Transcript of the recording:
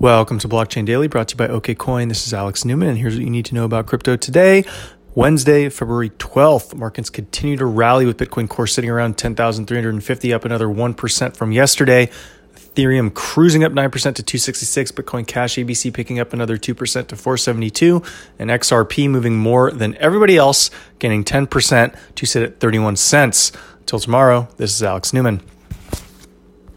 Welcome to Blockchain Daily, brought to you by OKCoin. This is Alex Newman, and here's what you need to know about crypto today. Wednesday, February 12th, markets continue to rally with Bitcoin Core sitting around 10,350, up another 1% from yesterday. Ethereum cruising up 9% to 266, Bitcoin Cash ABC picking up another 2% to 472, and XRP moving more than everybody else, gaining 10% to sit at 31 cents. Until tomorrow, this is Alex Newman.